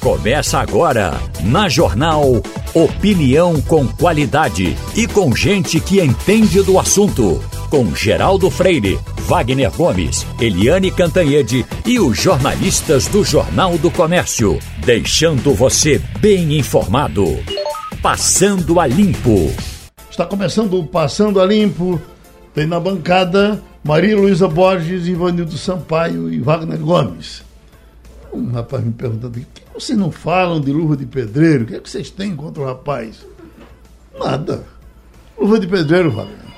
Começa agora, na Jornal Opinião com qualidade e com gente que entende do assunto. Com Geraldo Freire, Wagner Gomes, Eliane Cantanhede e os jornalistas do Jornal do Comércio. Deixando você bem informado. Passando a Limpo. Está começando o Passando a Limpo. Tem na bancada Maria Luísa Borges, Ivanildo Sampaio e Wagner Gomes. Um rapaz me perguntando: por que vocês não falam de luva de pedreiro? O que, é que vocês têm contra o rapaz? Nada. Luva de pedreiro, Wagner.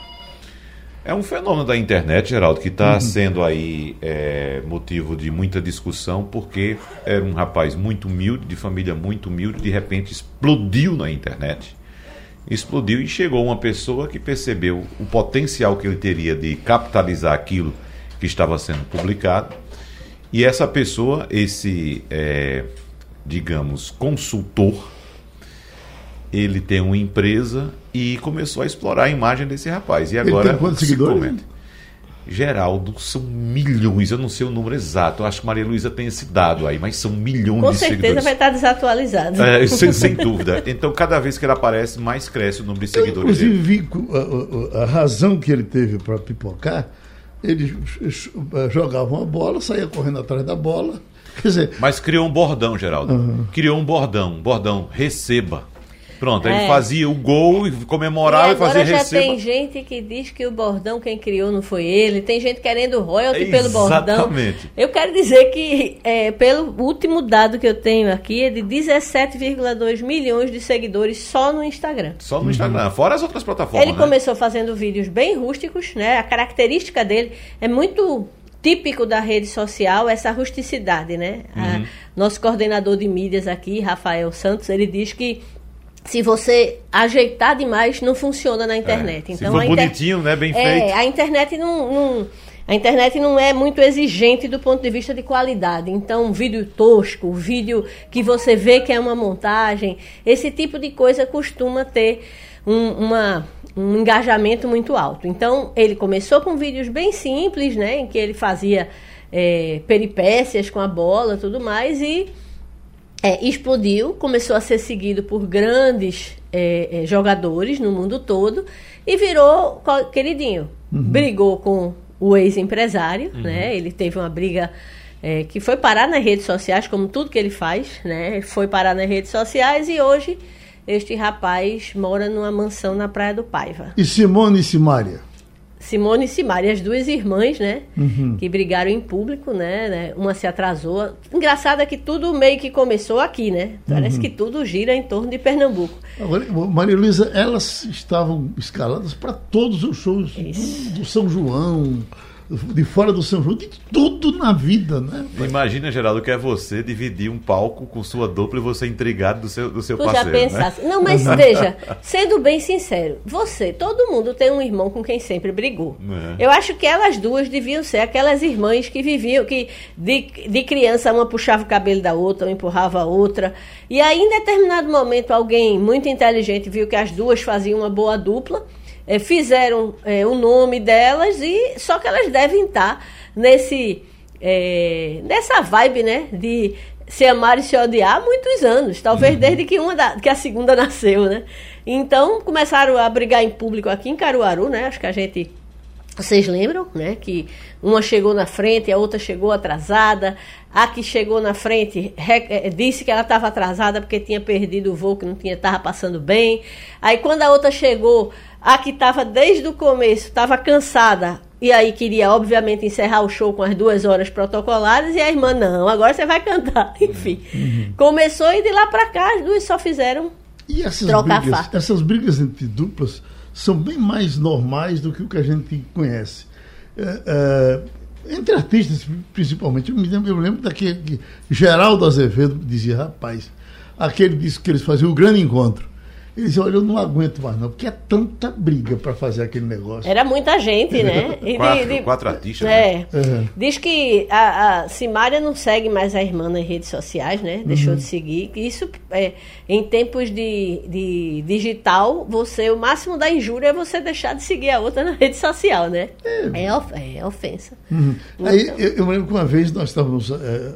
É um fenômeno da internet, Geraldo, que está uhum. sendo aí é, motivo de muita discussão, porque era um rapaz muito humilde, de família muito humilde, de repente explodiu na internet. Explodiu e chegou uma pessoa que percebeu o potencial que ele teria de capitalizar aquilo que estava sendo publicado e essa pessoa, esse, é, digamos, consultor, ele tem uma empresa e começou a explorar a imagem desse rapaz. E agora. Ele tem quantos seguidores? Geraldo, são milhões, eu não sei o número exato, eu acho que Maria Luísa tem esse dado aí, mas são milhões Com de certeza seguidores. vai estar desatualizado. É, sem, sem, dúvida. Então, cada vez que ele aparece, mais cresce o número de seguidores eu, inclusive, vi a, a, a razão que ele teve para pipocar ele jogava uma bola, saía correndo atrás da bola. Quer dizer, Mas criou um bordão, Geraldo. Uhum. Criou um bordão, um bordão, receba. Pronto, é. ele fazia o gol e comemorava e, e fazia já receba. tem gente que diz que o bordão quem criou não foi ele, tem gente querendo royalty pelo bordão. Exatamente. Eu quero dizer que, é, pelo último dado que eu tenho aqui, é de 17,2 milhões de seguidores só no Instagram. Só no Instagram, uhum. fora as outras plataformas. Ele né? começou fazendo vídeos bem rústicos, né? A característica dele é muito típico da rede social essa rusticidade, né? Uhum. A, nosso coordenador de mídias aqui, Rafael Santos, ele diz que se você ajeitar demais, não funciona na internet. É, então, se for inter... bonitinho, né? Bem é, feito. A internet não, não, a internet não é muito exigente do ponto de vista de qualidade. Então, um vídeo tosco, vídeo que você vê que é uma montagem, esse tipo de coisa costuma ter um, uma, um engajamento muito alto. Então, ele começou com vídeos bem simples, né? Em que ele fazia é, peripécias com a bola tudo mais e é, explodiu, começou a ser seguido por grandes é, é, jogadores no mundo todo e virou queridinho. Uhum. Brigou com o ex-empresário, uhum. né? Ele teve uma briga é, que foi parar nas redes sociais, como tudo que ele faz, né? Foi parar nas redes sociais e hoje este rapaz mora numa mansão na Praia do Paiva. E Simone e Simária? Simone e Simária, as duas irmãs, né? Uhum. Que brigaram em público, né, né? Uma se atrasou. Engraçado é que tudo meio que começou aqui, né? Parece uhum. que tudo gira em torno de Pernambuco. Agora, Maria Luísa, elas estavam escaladas para todos os shows do, do São João, de fora do São João, de tudo na vida, né? Imagina, Geraldo, que é você dividir um palco com sua dupla e você intrigado do seu, do seu tu parceiro. já pensasse. Né? Não, mas veja, sendo bem sincero, você, todo mundo tem um irmão com quem sempre brigou. É. Eu acho que elas duas deviam ser aquelas irmãs que viviam, que de, de criança uma puxava o cabelo da outra, uma empurrava a outra. E aí, em determinado momento, alguém muito inteligente viu que as duas faziam uma boa dupla é, fizeram é, o nome delas e só que elas devem estar nesse é, nessa vibe, né, de se amar e se odiar há muitos anos, talvez uhum. desde que uma da, que a segunda nasceu, né? Então começaram a brigar em público aqui em Caruaru, né? Acho que a gente vocês lembram, né, que uma chegou na frente, a outra chegou atrasada. A que chegou na frente é, disse que ela estava atrasada porque tinha perdido o voo, que não tinha estava passando bem. Aí quando a outra chegou, a que estava desde o começo, estava cansada, e aí queria, obviamente, encerrar o show com as duas horas protocoladas, e a irmã, não, agora você vai cantar. Enfim, uhum. começou e de lá para cá as duas só fizeram e essas trocar brigas, fato. Essas brigas entre duplas são bem mais normais do que o que a gente conhece. É, é, entre artistas, principalmente. Eu me lembro, eu lembro daquele que Geraldo Azevedo dizia, rapaz, aquele disse que eles faziam o grande encontro. Ele disse, olha, eu não aguento mais não, porque é tanta briga para fazer aquele negócio. Era muita gente, né? E quatro, de, de, quatro artistas, é. né? Uhum. Diz que a, a Simária não segue mais a irmã nas redes sociais, né? Deixou uhum. de seguir. Isso, é, em tempos de, de digital, você, o máximo da injúria é você deixar de seguir a outra na rede social, né? É, é, of, é ofensa. Uhum. Então, Aí, eu, eu, me lembro que uma vez nós estávamos... É,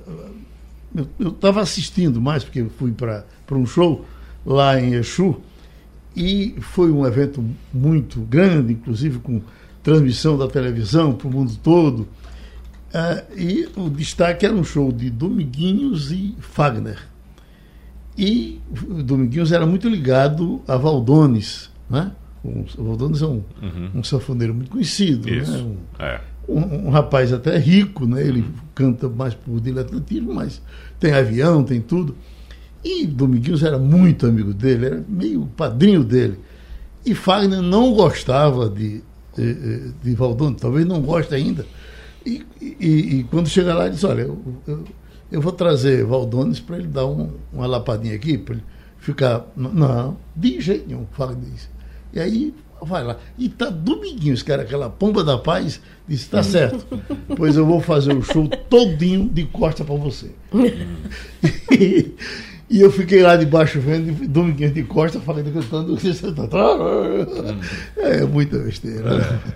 eu estava assistindo mais, porque eu fui para um show lá em Exu, e foi um evento muito grande, inclusive com transmissão da televisão para o mundo todo. Uh, e o destaque era um show de Dominguinhos e Fagner. E o Dominguinhos era muito ligado a Valdones. Né? O Valdones é um, uhum. um sanfoneiro muito conhecido. Né? Um, é. um, um, rapaz até rico, né? ele canta mais por diletantismo, mas tem avião, tem tudo. E Dominguinhos era muito amigo dele, era meio padrinho dele. E Fagner não gostava de, de, de Valdones, talvez não goste ainda. E, e, e, quando chega lá, ele diz: Olha, eu, eu, eu vou trazer Valdones para ele dar um, uma lapadinha aqui, para ele ficar. Não, de jeito nenhum, Fagner disse. E aí vai lá. E tá Dominguinhos, era aquela pomba da paz, disse: Tá certo, pois eu vou fazer o show todinho de costa para você. e, e eu fiquei lá debaixo vendo, Dominguinhos de Costa, falando, cantando. É muita besteira.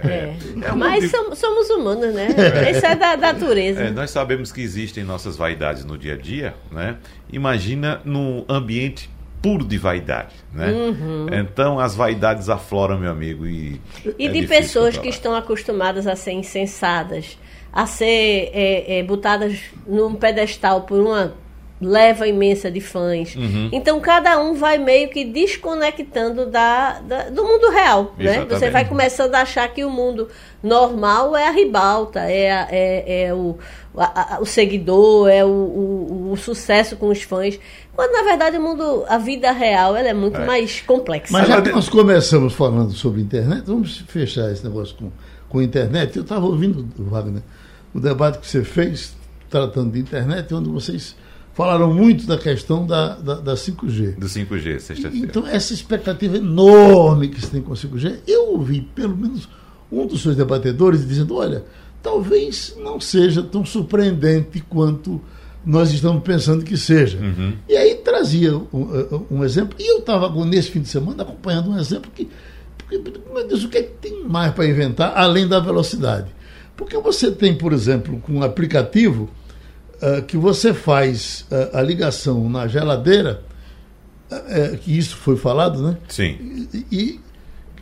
É. É. é Mas somos, somos, humanos, né? Isso é da, natureza. É, nós sabemos que existem nossas vaidades no dia a dia, né? Imagina num ambiente puro de vaidade, né? Uhum. Então as vaidades afloram, meu amigo. E, e é de pessoas que estão acostumadas a ser insensadas, a ser é, é, botadas num pedestal por uma leva imensa de fãs. Uhum. Então cada um vai meio que desconectando da, da do mundo real. Né? Você vai começando a achar que o mundo normal é a ribalta, é, a, é, é o, a, a, o seguidor, é o, o, o, sucesso com os fãs. Quando na verdade o mundo, a vida real, ela é muito é. mais complexa. Mas já que nós começamos falando sobre internet, vamos fechar esse negócio com, com internet. Eu estava ouvindo, Wagner, o debate que você fez tratando de internet, onde vocês falaram muito da questão da, da, da 5G. Do 5G, sexta-feira. Então, essa expectativa enorme que se tem com a 5G, eu ouvi pelo menos um dos seus debatedores dizendo: olha, talvez não seja tão surpreendente quanto nós estamos pensando que seja. Uhum. E aí trazia um, um exemplo, e eu estava nesse fim de semana acompanhando um exemplo que, meu Deus, o que, é que tem mais para inventar além da velocidade? Porque você tem, por exemplo, com um aplicativo uh, que você faz uh, a ligação na geladeira, uh, que isso foi falado, né? Sim. E, e,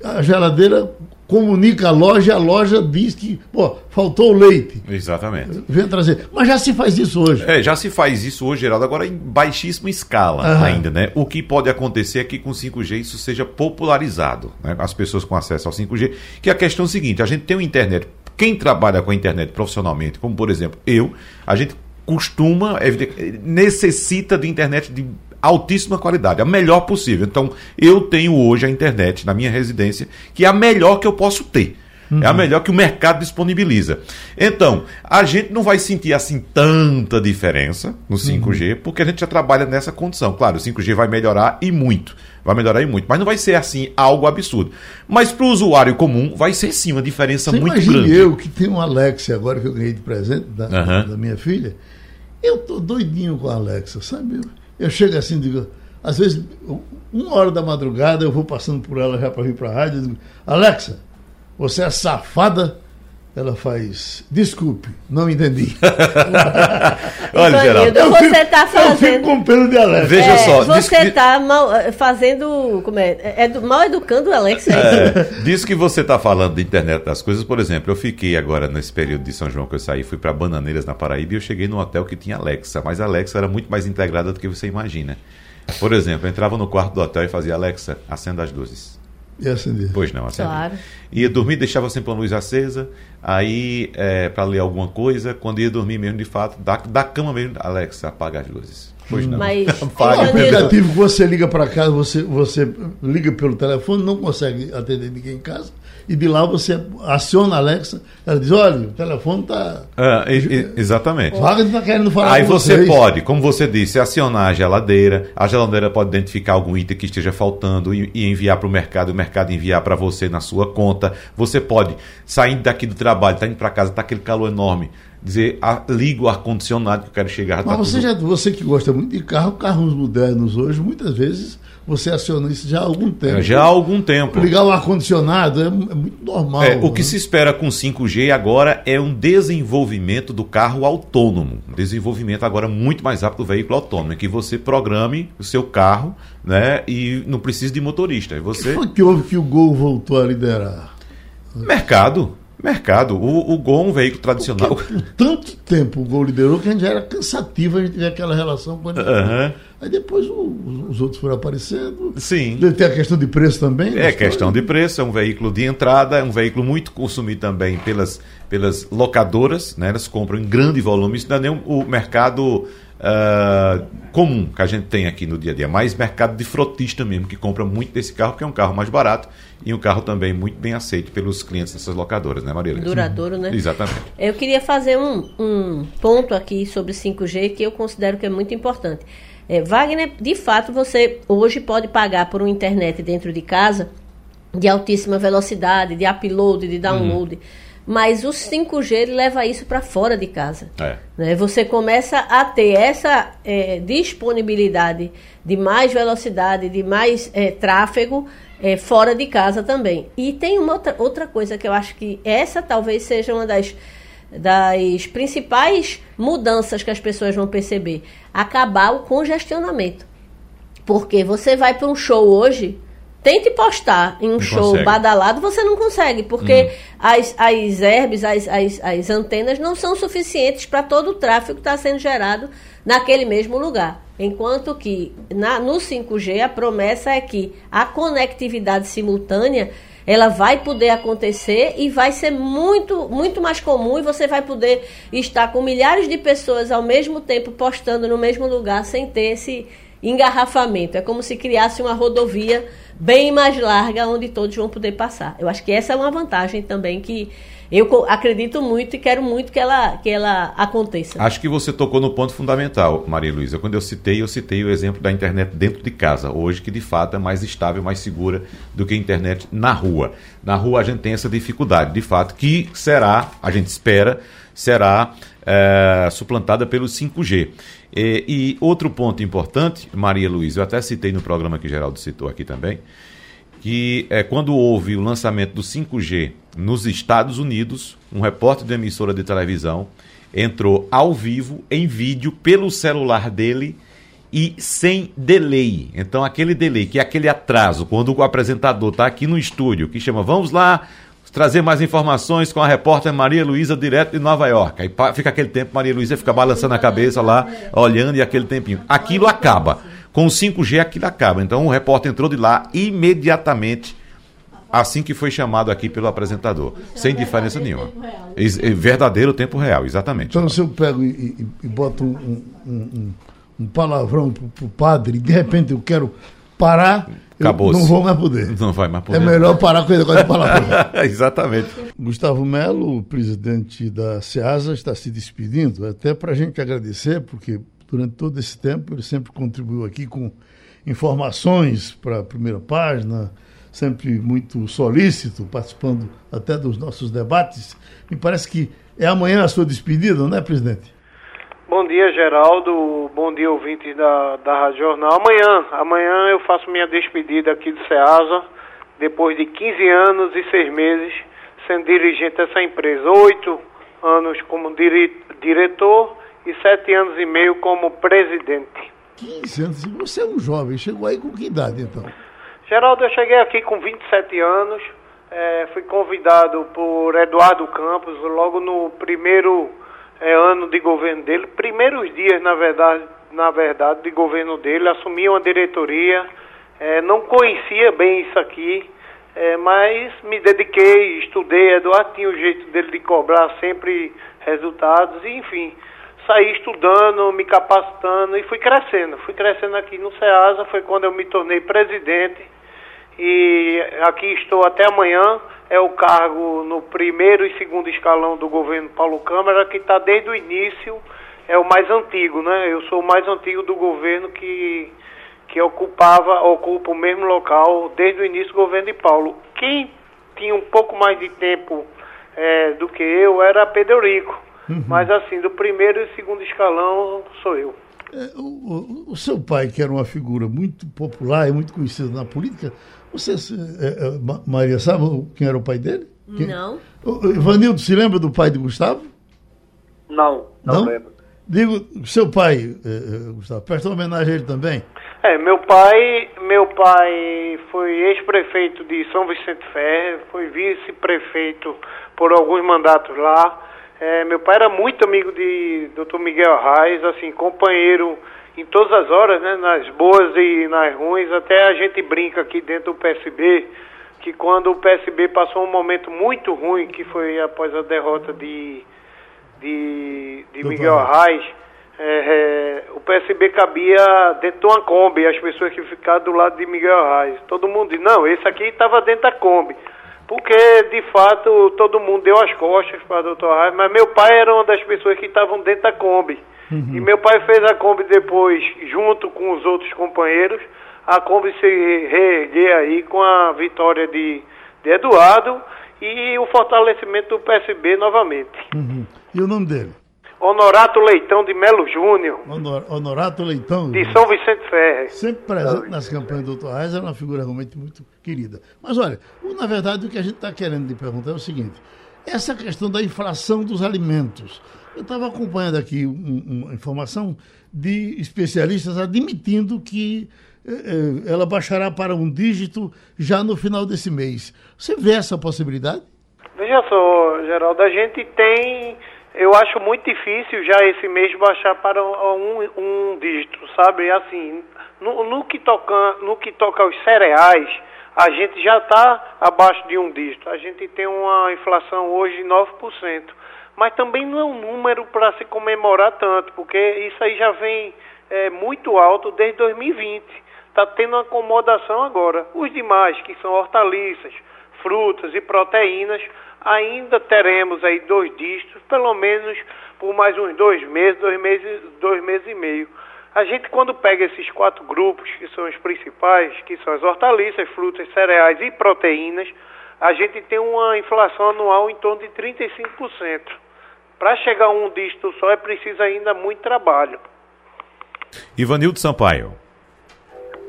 a geladeira comunica a loja a loja diz que, pô, faltou leite. Exatamente. Vem trazer. Mas já se faz isso hoje. É, já se faz isso hoje, Geraldo, agora em baixíssima escala ainda, né? O que pode acontecer é que com 5G isso seja popularizado, né? As pessoas com acesso ao 5G, que a questão é a seguinte, a gente tem uma internet quem trabalha com a internet profissionalmente, como por exemplo eu, a gente costuma, necessita de internet de altíssima qualidade, a melhor possível. Então, eu tenho hoje a internet na minha residência, que é a melhor que eu posso ter. Uhum. É a melhor que o mercado disponibiliza. Então, a gente não vai sentir assim tanta diferença no 5G, uhum. porque a gente já trabalha nessa condição. Claro, o 5G vai melhorar e muito. Vai melhorar e muito. Mas não vai ser assim algo absurdo. Mas para o usuário comum, vai ser sim uma diferença Você muito grande. eu que tenho um Alexa agora que eu ganhei de presente da, uhum. da minha filha. Eu tô doidinho com a Alexa, sabe? Eu, eu chego assim, digo, às vezes, uma hora da madrugada, eu vou passando por ela já para vir para a rádio, digo, Alexa, você é safada ela faz, desculpe, não entendi. Olha, Geraldo. Você está fazendo. Eu fico com pelo de Alex. Veja é, só. Você está eh, fazendo. Como é? é? é mal educando o Alex. É, diz que você está falando da internet das coisas. Por exemplo, eu fiquei agora nesse período de São João que eu saí, fui para Bananeiras na Paraíba e eu cheguei num hotel que tinha Alexa, mas a Alexa era muito mais integrada do que você imagina. Por exemplo, eu entrava no quarto do hotel e fazia Alexa, acenda as luzes. E acender. Pois não, acender. Claro. Ia dormir, deixava sempre a luz acesa, aí é, para ler alguma coisa, quando ia dormir mesmo, de fato, da, da cama mesmo, Alex, apaga as luzes. Pois não. Mas o aplicativo que você liga para casa, você, você liga pelo telefone, não consegue atender ninguém em casa e de lá você aciona a Alexa, ela diz, olha, o telefone está... É, exatamente. O está querendo falar Aí você vocês. pode, como você disse, acionar a geladeira, a geladeira pode identificar algum item que esteja faltando e, e enviar para o mercado, o mercado enviar para você na sua conta. Você pode, saindo daqui do trabalho, está indo para casa, está aquele calor enorme, dizer, a, ligo o ar-condicionado que eu quero chegar. Mas tá você, tudo... já, você que gosta muito de carro, carros modernos hoje, muitas vezes você aciona isso já há algum tempo. É, já há algum tempo. Ligar o ar-condicionado é, é, muito normal. É, o que né? se espera com 5G agora é um desenvolvimento do carro autônomo. Um desenvolvimento agora muito mais rápido do veículo autônomo, em que você programe o seu carro né, e não precisa de motorista. Você... O que foi que houve que o Gol voltou a liderar? Mercado. Mercado. O, o Gol é um veículo tradicional. Porque, por tanto tempo o Gol liderou que a gente já era cansativo a gente ver aquela relação com ele. Uhum. Aí depois o, os outros foram aparecendo. Sim. Tem a questão de preço também. É questão de preço, é um veículo de entrada, é um veículo muito consumido também pelas, pelas locadoras, né? Elas compram em grande volume. Isso não é nem o mercado uh, comum que a gente tem aqui no dia a dia, mais mercado de frotista mesmo, que compra muito desse carro, porque é um carro mais barato e um carro também muito bem aceito pelos clientes dessas locadoras, né, Maria? Duradouro, né? Exatamente. Eu queria fazer um, um ponto aqui sobre 5G que eu considero que é muito importante. É, Wagner, de fato, você hoje pode pagar por uma internet dentro de casa de altíssima velocidade, de upload, de download. Uhum. Mas o 5G leva isso para fora de casa. É. Né? Você começa a ter essa é, disponibilidade de mais velocidade, de mais é, tráfego é, fora de casa também. E tem uma outra, outra coisa que eu acho que essa talvez seja uma das, das principais mudanças que as pessoas vão perceber: acabar o congestionamento. Porque você vai para um show hoje, Tente postar em um não show consegue. badalado, você não consegue, porque hum. as, as herbes, as, as, as antenas não são suficientes para todo o tráfego que está sendo gerado naquele mesmo lugar. Enquanto que na, no 5G a promessa é que a conectividade simultânea ela vai poder acontecer e vai ser muito, muito mais comum e você vai poder estar com milhares de pessoas ao mesmo tempo postando no mesmo lugar sem ter esse engarrafamento. É como se criasse uma rodovia bem mais larga onde todos vão poder passar. Eu acho que essa é uma vantagem também que eu acredito muito e quero muito que ela, que ela aconteça. Acho que você tocou no ponto fundamental, Maria Luísa. Quando eu citei, eu citei o exemplo da internet dentro de casa, hoje que de fato é mais estável, mais segura do que a internet na rua. Na rua a gente tem essa dificuldade, de fato, que será, a gente espera, será é, suplantada pelo 5G. E, e, outro ponto importante, Maria Luísa, eu até citei no programa que Geraldo citou aqui também, que é, quando houve o lançamento do 5G nos Estados Unidos, um repórter de emissora de televisão entrou ao vivo, em vídeo, pelo celular dele e sem delay. Então, aquele delay, que é aquele atraso, quando o apresentador está aqui no estúdio, que chama Vamos lá, trazer mais informações com a repórter Maria Luísa, direto de Nova York. Aí fica aquele tempo, Maria Luísa fica balançando a cabeça lá, olhando e aquele tempinho. Aquilo acaba. Com o 5G aquilo acaba. Então o repórter entrou de lá imediatamente, assim que foi chamado aqui pelo apresentador. sem diferença nenhuma. Verdadeiro tempo real, exatamente. Então se eu pego e, e, e boto um, um, um, palavrão para o padre, de repente eu quero parar Acabou não vou mais poder. Não vai mais poder. É melhor parar com ele agora de palavra. Exatamente. Gustavo Melo, presidente da SEASA, está se despedindo, até para a gente agradecer, porque durante todo esse tempo ele sempre contribuiu aqui com informações para a primeira página, sempre muito solícito, participando até dos nossos debates. Me parece que é amanhã a sua despedida, não é, presidente? Bom dia, Geraldo. Bom dia, ouvintes da, da Rádio Jornal. Amanhã, amanhã eu faço minha despedida aqui do SEASA, depois de 15 anos e 6 meses sendo dirigente dessa empresa. Oito anos como dire, diretor e sete anos e meio como presidente. 15 anos? Você é um jovem. Chegou aí com que idade, então? Geraldo, eu cheguei aqui com 27 anos. É, fui convidado por Eduardo Campos logo no primeiro é, ano de governo dele, primeiros dias, na verdade, na verdade, de governo dele, assumi uma diretoria, é, não conhecia bem isso aqui, é, mas me dediquei, estudei, Eduardo tinha o jeito dele de cobrar sempre resultados, e, enfim, saí estudando, me capacitando e fui crescendo. Fui crescendo aqui no SEASA, foi quando eu me tornei presidente. E aqui estou até amanhã é o cargo no primeiro e segundo escalão do governo Paulo Câmara, que está desde o início, é o mais antigo, né? Eu sou o mais antigo do governo que, que ocupava, ocupa o mesmo local desde o início do governo de Paulo. Quem tinha um pouco mais de tempo é, do que eu era Pedro Rico. uhum. mas assim, do primeiro e segundo escalão sou eu. É, o, o, o, seu pai, que era uma figura muito popular e muito conhecida na política, você, é, é, Maria, sabe quem era o pai dele? Quem? Não. O, Ivanildo, se lembra do pai de Gustavo? Não, não, não? lembro. Digo, seu pai, eh, Gustavo, presta homenagem a ele também? É, meu pai, meu pai foi ex-prefeito de São Vicente Ferre, foi vice-prefeito por alguns mandatos lá. É, meu pai era muito amigo de Dr. Miguel Arraes, assim, companheiro em todas as horas, né, nas boas e nas ruins. Até a gente brinca aqui dentro do PSB que quando o PSB passou um momento muito ruim, que foi após a derrota de, de, de Miguel Arraes, é, é, o PSB cabia dentro de uma Kombi, as pessoas que ficaram do lado de Miguel Arraes. Todo mundo diz, não, esse aqui estava dentro da Kombi. Porque, de fato, todo mundo deu as costas para o doutor Arraes, mas meu pai era uma das pessoas que estavam dentro da Kombi. Uhum. E meu pai fez a Kombi depois, junto com os outros companheiros, a Kombi se reerguer aí com a vitória de, de Eduardo e o fortalecimento do PSB novamente. Uhum. E o nome dele? Honorato Leitão de Melo Júnior. Honor, Honorato Leitão. De São Vicente Ferre. Sempre presente nas campanhas do Dr. Reis, é uma figura realmente muito querida. Mas olha, na verdade o que a gente está querendo lhe perguntar é o seguinte: essa questão da inflação dos alimentos. Eu estava acompanhando aqui um, uma informação de especialistas admitindo que eh, eh, ela baixará para um dígito já no final desse mês. Você vê essa possibilidade? Veja só, Geraldo, a gente tem eu acho muito difícil já esse mês baixar para um, um dígito, sabe? Assim, no, no, que toca, no que toca aos cereais, a gente já está abaixo de um dígito. A gente tem uma inflação hoje de 9%. Mas também não é um número para se comemorar tanto, porque isso aí já vem é, muito alto desde 2020. Está tendo acomodação agora. Os demais, que são hortaliças, frutas e proteínas, ainda teremos aí dois dígitos, pelo menos por mais uns dois meses, dois meses, dois meses e meio. A gente quando pega esses quatro grupos, que são os principais, que são as hortaliças, frutas, cereais e proteínas, a gente tem uma inflação anual em torno de 35%. Para chegar a um dígito só é preciso ainda muito trabalho. Ivanildo Sampaio.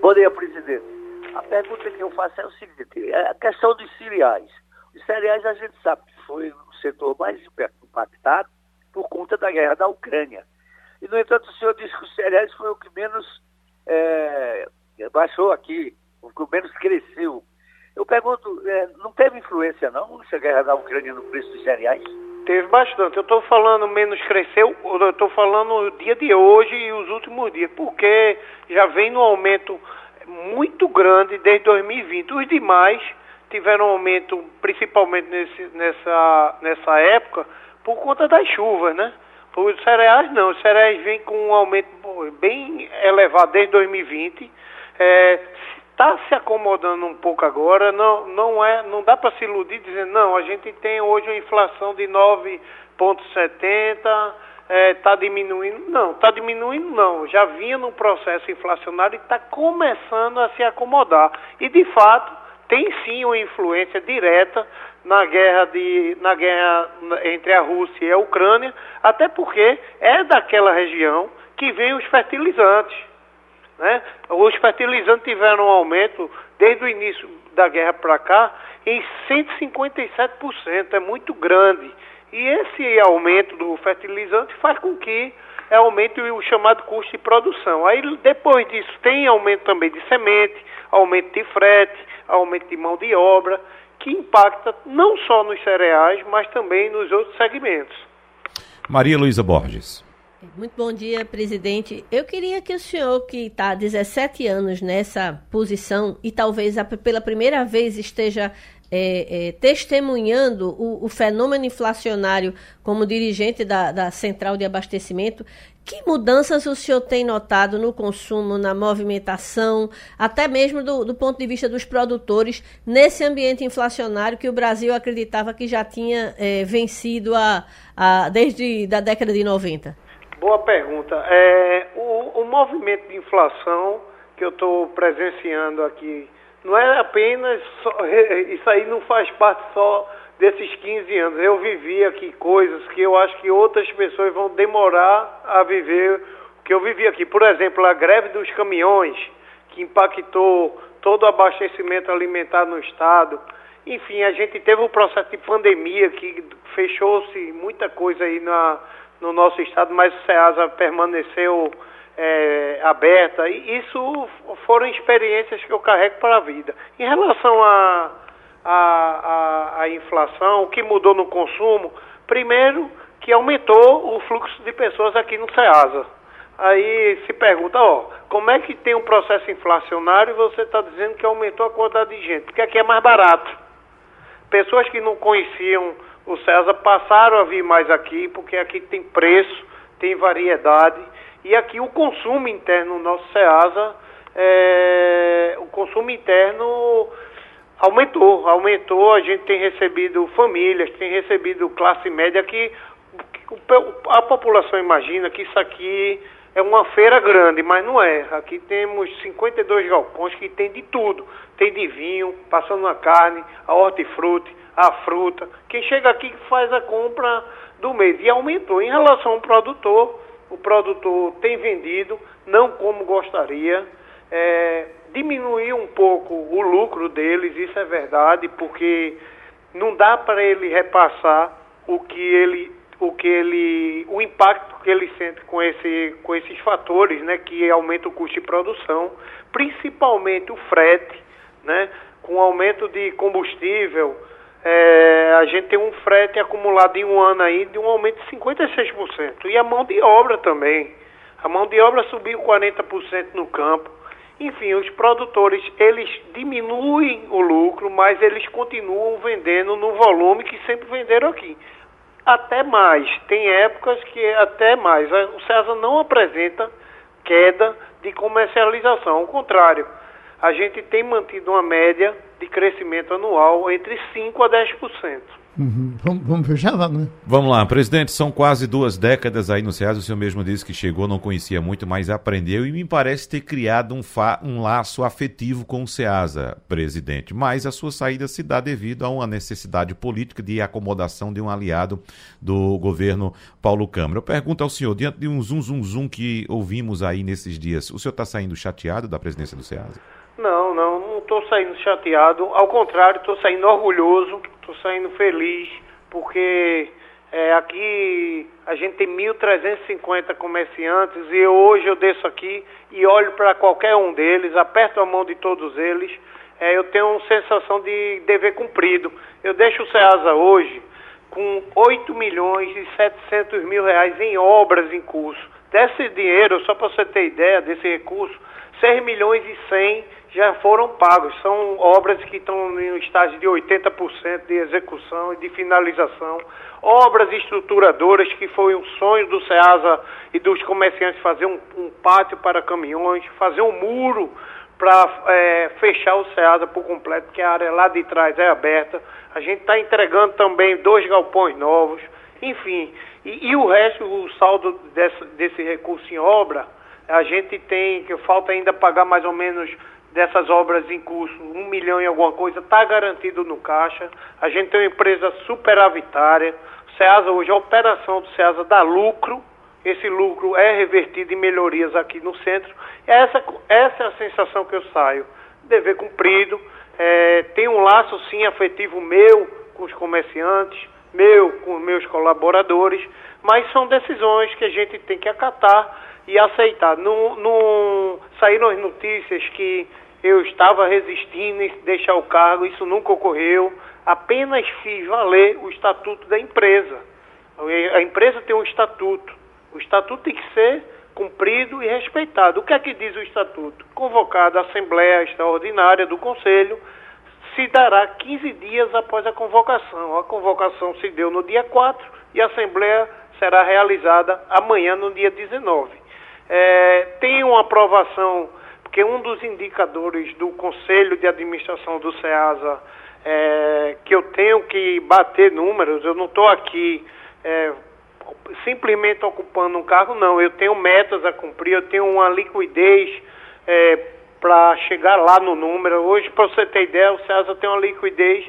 Bom dia, presidente. A pergunta que eu faço é o seguinte: é a questão dos cereais. Os cereais a gente sabe que foi o setor mais impactado por conta da guerra da Ucrânia. E, no entanto, o senhor disse que os cereais foi o que menos é, baixou aqui, o que menos cresceu. Eu pergunto, é, não teve influência não essa guerra da Ucrânia no preço dos cereais? Teve bastante. Eu estou falando menos cresceu, eu estou falando o dia de hoje e os últimos dias, porque já vem no aumento muito grande desde 2020. Os demais tiveram um aumento, principalmente nesse, nessa, nessa época, por conta das chuvas, né? Os cereais não, os cereais vêm com um aumento bem elevado desde 2020. Está é, tá se acomodando um pouco agora, não, não, é, não dá para se iludir dizendo, não, a gente tem hoje uma inflação de 9,70, está é, diminuindo. Não, está diminuindo não. Já vinha num processo inflacionário e está começando a se acomodar. E de fato tem sim uma influência direta na guerra, de, na guerra entre a Rússia e a Ucrânia, até porque é daquela região que vem os fertilizantes. Né? Os fertilizantes tiveram um aumento desde o início da guerra para cá em 157%, é muito grande. E esse aumento do fertilizante faz com que aumente o chamado custo de produção. Aí depois disso tem aumento também de semente, aumento de frete, aumento de mão de obra, que impacta não só nos cereais, mas também nos outros segmentos. Maria Luísa Borges. Muito bom dia, presidente. Eu queria que o senhor, que está há 17 anos nessa posição e talvez pela primeira vez esteja é, é, testemunhando o, o, fenômeno inflacionário como dirigente da, da, central de abastecimento, que mudanças o senhor tem notado no consumo, na movimentação, até mesmo do, do ponto de vista dos produtores, nesse ambiente inflacionário que o Brasil acreditava que já tinha é, vencido a, a, desde a década de 90? Boa pergunta. É, o, o movimento de inflação que eu estou presenciando aqui não é apenas só, isso aí não faz parte só desses 15 anos. Eu vivi aqui coisas que eu acho que outras pessoas vão demorar a viver o que eu vivi aqui. Por exemplo, a greve dos caminhões, que impactou todo o abastecimento alimentar no estado. Enfim, a gente teve um processo de pandemia que fechou-se muita coisa aí na, no nosso estado, mas o SEASA permaneceu é, aberta. Isso foram experiências que eu carrego para a vida. Em relação à a, a, a, a, inflação, o que mudou no consumo, primeiro que aumentou o fluxo de pessoas aqui no SEASA. Aí se pergunta, ó, como é que tem um processo inflacionário e você está dizendo que aumentou a quantidade de gente? Porque aqui é mais barato. Pessoas que não conheciam o César passaram a vir mais aqui, porque aqui tem preço, tem variedade. E aqui o consumo interno no nosso SEASA, é, o consumo interno aumentou, aumentou, a gente tem recebido famílias, tem recebido classe média que, a população imagina que isso aqui é uma feira grande, mas não é. Aqui temos 52 galpões que tem de tudo. Tem de vinho, passando a carne, a hortifruti, a fruta. Quem chega aqui faz a compra do mês. E aumentou. Em relação ao produtor, o produtor tem vendido, não como gostaria, é, diminuiu um pouco o lucro deles, isso é verdade, porque não dá para ele repassar o que ele, o que ele, o impacto que ele sente com, esse, com esses fatores, né, que aumenta o custo de produção, principalmente o frete, né, com o aumento de combustível, é, a gente tem um frete acumulado em um ano aí de um aumento de 56%. E a mão de obra também. A mão de obra subiu 40% no campo. Enfim, os produtores, eles diminuem o lucro, mas eles continuam vendendo no volume que sempre venderam aqui. Até mais. Tem épocas que até mais. O César não apresenta queda de comercialização. Ao contrário, a gente tem mantido uma média de crescimento anual entre 5% a 10%. Uhum. Vamos, vamos fechar, Wagner? Vamos lá, presidente, são quase duas décadas aí no SEAS, o senhor mesmo disse que chegou, não conhecia muito, mas aprendeu e me parece ter criado um, um laço afetivo com o SEASA, presidente. Mas a sua saída se dá devido a uma necessidade política de acomodação de um aliado do governo Paulo Câmara. Eu pergunto ao senhor, diante de um zum zum zum que ouvimos aí nesses dias, o senhor está saindo chateado da presidência do SEASA? Não, não, não estou saindo chateado. Ao contrário, estou saindo orgulhoso, estou saindo feliz, porque é, aqui a gente tem 1.350 comerciantes e hoje eu desço aqui e olho para qualquer um deles, aperto a mão de todos eles. É, eu tenho uma sensação de dever cumprido. Eu deixo o SEASA hoje com 8 milhões e 700 mil reais em obras em curso. Desse dinheiro, só para você ter ideia desse recurso, 6 milhões e 100 já foram pagos. São obras que estão em um estágio de 80% de execução e de finalização. Obras estruturadoras, que foi um sonho do SEASA e dos comerciantes fazer um, um pátio para caminhões, fazer um muro para é, fechar o SEASA por completo, que a área lá de trás é aberta. A gente está entregando também dois galpões novos, enfim. E, e o resto, o saldo desse, desse recurso em obra, a gente tem, que falta ainda pagar mais ou menos dessas obras em curso, um milhão e alguma coisa, está garantido no caixa. A gente tem uma empresa superavitária. O SEASA hoje, a operação do SEASA dá lucro. Esse lucro é revertido em melhorias aqui no centro. Essa, essa é a sensação que eu saio. Dever cumprido. É, tem um laço, sim, afetivo meu com os comerciantes, meu com meus colaboradores, mas são decisões que a gente tem que acatar e aceitar. Não, saíram as notícias que eu estava resistindo em deixar o cargo, isso nunca ocorreu. Apenas fiz valer o estatuto da empresa. A empresa tem um estatuto. O estatuto tem que ser cumprido e respeitado. O que é que diz o estatuto? Convocada a Assembleia Extraordinária do Conselho, se dará 15 dias após a convocação. A convocação se deu no dia 4 e a Assembleia será realizada amanhã, no dia 19 é, tem uma aprovação, porque um dos indicadores do Conselho de Administração do SEASA, é, que eu tenho que bater números, eu não estou aqui é, simplesmente ocupando um cargo, não, eu tenho metas a cumprir, eu tenho uma liquidez é, para chegar lá no número. Hoje, para você ter ideia, o SEASA tem uma liquidez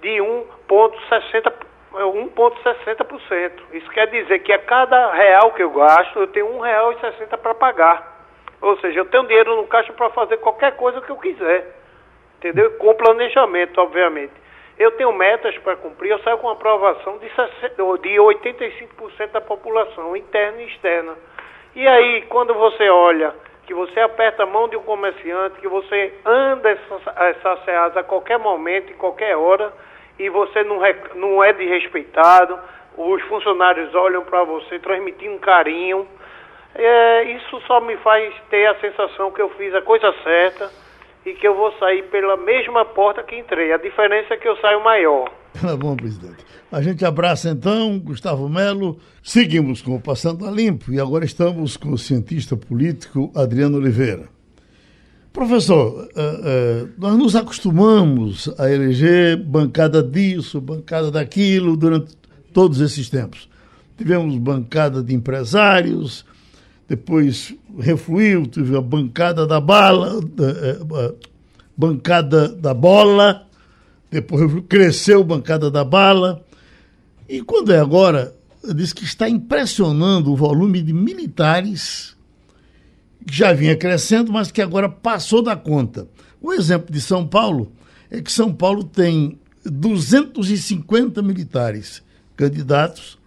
de 1,60%. 1,60%. Isso quer dizer que a cada real que eu gasto, eu tenho R$ 1,60 para pagar. Ou seja, eu tenho dinheiro no caixa para fazer qualquer coisa que eu quiser. Entendeu? Com planejamento, obviamente. Eu tenho metas para cumprir, eu saio com aprovação de, 60, de 85% da população, interna e externa. E aí, quando você olha que você aperta a mão de um comerciante, que você anda essas, essas a qualquer momento, em qualquer hora, e você não, não é desrespeitado, os funcionários olham para você transmitindo carinho. É, isso só me faz ter a sensação que eu fiz a coisa certa e que eu vou sair pela mesma porta que entrei. A diferença é que eu saio maior. Tá bom, presidente. A gente abraça então Gustavo Melo. Seguimos com o Passando a Limpo e agora estamos com o cientista político Adriano Oliveira. Professor, uh, uh, nós nos acostumamos a eleger bancada disso, bancada daquilo durante todos esses tempos. Tivemos bancada de empresários, depois refluiu, tive a bancada da bala, uh, bancada da bola, depois cresceu a bancada da bala. E quando é agora, diz que está impressionando o volume de militares que já vinha crescendo, mas que agora passou da conta. O exemplo de São Paulo é que São Paulo tem 250 militares candidatos,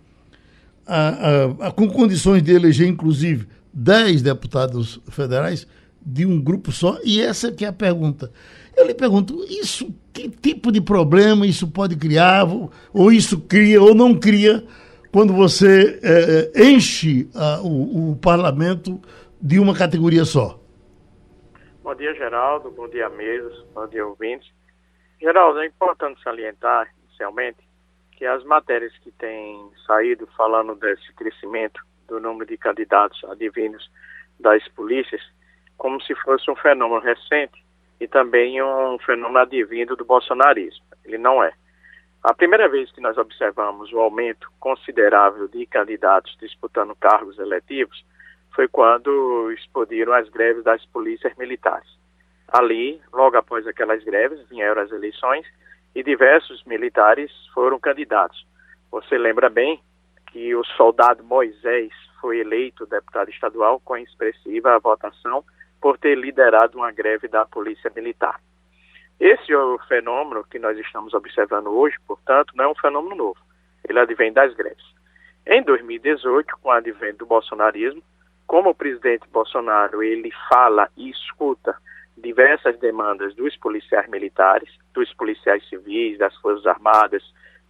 a, a, a, com condições de eleger, inclusive, 10 deputados federais de um grupo só, e essa que é a pergunta. Eu lhe pergunto, isso, que tipo de problema isso pode criar, ou isso cria ou não cria, quando você é, enche a, o, o parlamento de uma categoria só? Bom dia, Geraldo. Bom dia, mesa. Bom dia, ouvintes. Geraldo, é importante salientar, inicialmente, que as matérias que têm saído falando desse crescimento do número de candidatos advindos das polícias, como se fosse um fenômeno recente e também um fenômeno advindo do bolsonarismo. Ele não é. A primeira vez que nós observamos o aumento considerável de candidatos disputando cargos eletivos foi quando explodiram as greves das polícias militares. Ali, logo após aquelas greves, vieram as eleições e diversos militares foram candidatos. Você lembra bem que o soldado Moisés foi eleito deputado estadual com expressiva votação por ter liderado uma greve da Polícia Militar. Esse é o fenômeno que nós estamos observando hoje, portanto, não é um fenômeno novo. Ele advém das greves. Em 2018, com o advento do bolsonarismo, como o presidente Bolsonaro ele fala e escuta diversas demandas dos policiais militares, dos policiais civis, das Forças Armadas,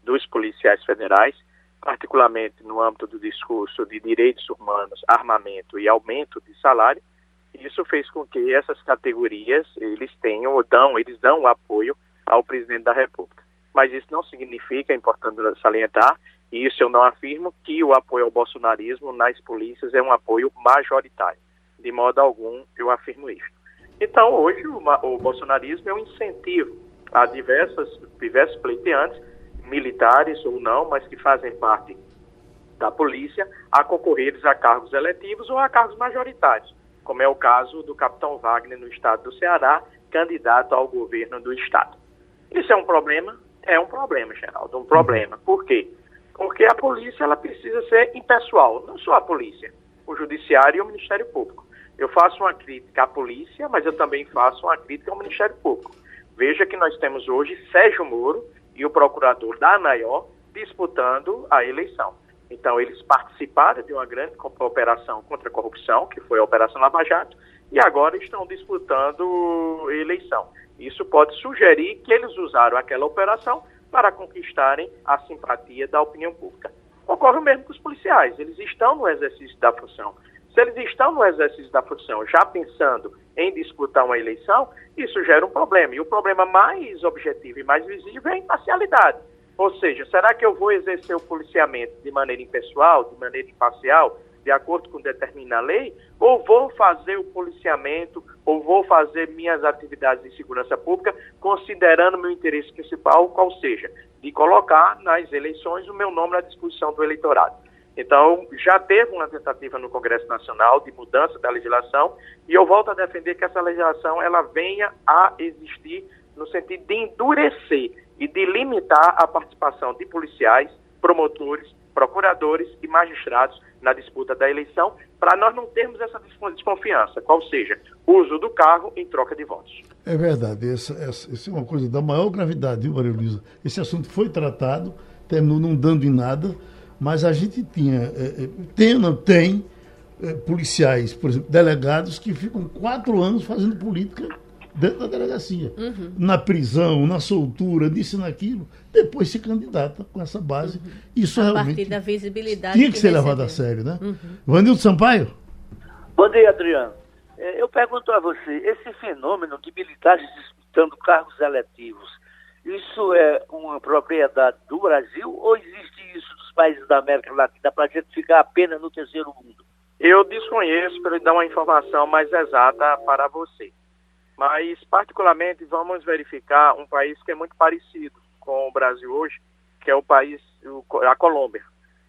dos policiais federais, particularmente no âmbito do discurso de direitos humanos, armamento e aumento de salário, isso fez com que essas categorias eles tenham ou dão, eles dão apoio ao presidente da República. Mas isso não significa, é importante salientar, e isso eu não afirmo, que o apoio ao bolsonarismo nas polícias é um apoio majoritário. De modo algum, eu afirmo isso. Então, hoje, o, o bolsonarismo é um incentivo a diversas, diversos pleiteantes, militares ou não, mas que fazem parte da polícia, a concorrer a cargos eletivos ou a cargos majoritários, como é o caso do capitão Wagner no estado do Ceará, candidato ao governo do estado. Isso é um problema? É um problema, Geraldo, um problema. Por quê? Porque a polícia ela precisa ser impessoal, não só a polícia, o judiciário e o Ministério Público. Eu faço uma crítica à polícia, mas eu também faço uma crítica ao Ministério Público. Veja que nós temos hoje Sérgio Moro e o procurador da ANAIO disputando a eleição. Então, eles participaram de uma grande operação contra a corrupção, que foi a Operação Lava Jato, e agora estão disputando eleição. Isso pode sugerir que eles usaram aquela operação para conquistarem a simpatia da opinião pública. Ocorre o mesmo com os policiais, eles estão no exercício da função. Se eles estão no exercício da função já pensando em disputar uma eleição, isso gera um problema. E o problema mais objetivo e mais visível é a imparcialidade. Ou seja, será que eu vou exercer o policiamento de maneira impessoal, de maneira imparcial, de acordo com determina a lei, ou vou fazer o policiamento, ou vou fazer minhas atividades de segurança pública, considerando meu interesse principal, qual seja, de colocar nas eleições o meu nome à disposição do eleitorado. Então, já teve uma tentativa no Congresso Nacional de mudança da legislação, e eu volto a defender que essa legislação ela venha a existir no sentido de endurecer e de limitar a participação de policiais, promotores, procuradores e magistrados na disputa da eleição, para nós não termos essa desconfiança, qual seja, uso do carro em troca de votos. É verdade, essa, essa, essa é uma coisa da maior gravidade, viu, Maria Luísa? Esse assunto foi tratado, terminou não dando em nada, mas a gente tinha, é, é tem ou não tem, é, policiais, por exemplo, delegados que ficam quatro anos fazendo política dentro da delegacia. Uhum. Na prisão, na soltura, nisso e naquilo. Depois se candidata com essa base. Uhum. Isso a realmente. partir da visibilidade. Tinha que, que ser levado a sério, né? Uhum. Vanildo Sampaio? Bom dia, Adriano. É, eu pergunto a você: esse fenômeno de militares disputando cargos eletivos, isso é uma propriedade do Brasil ou existe isso dos países da América Latina para a gente ficar apenas no terceiro mundo? Eu desconheço para dar uma informação mais exata para você. Mas, particularmente, vamos verificar um país que é muito parecido com o Brasil hoje, que é o país, a Colômbia.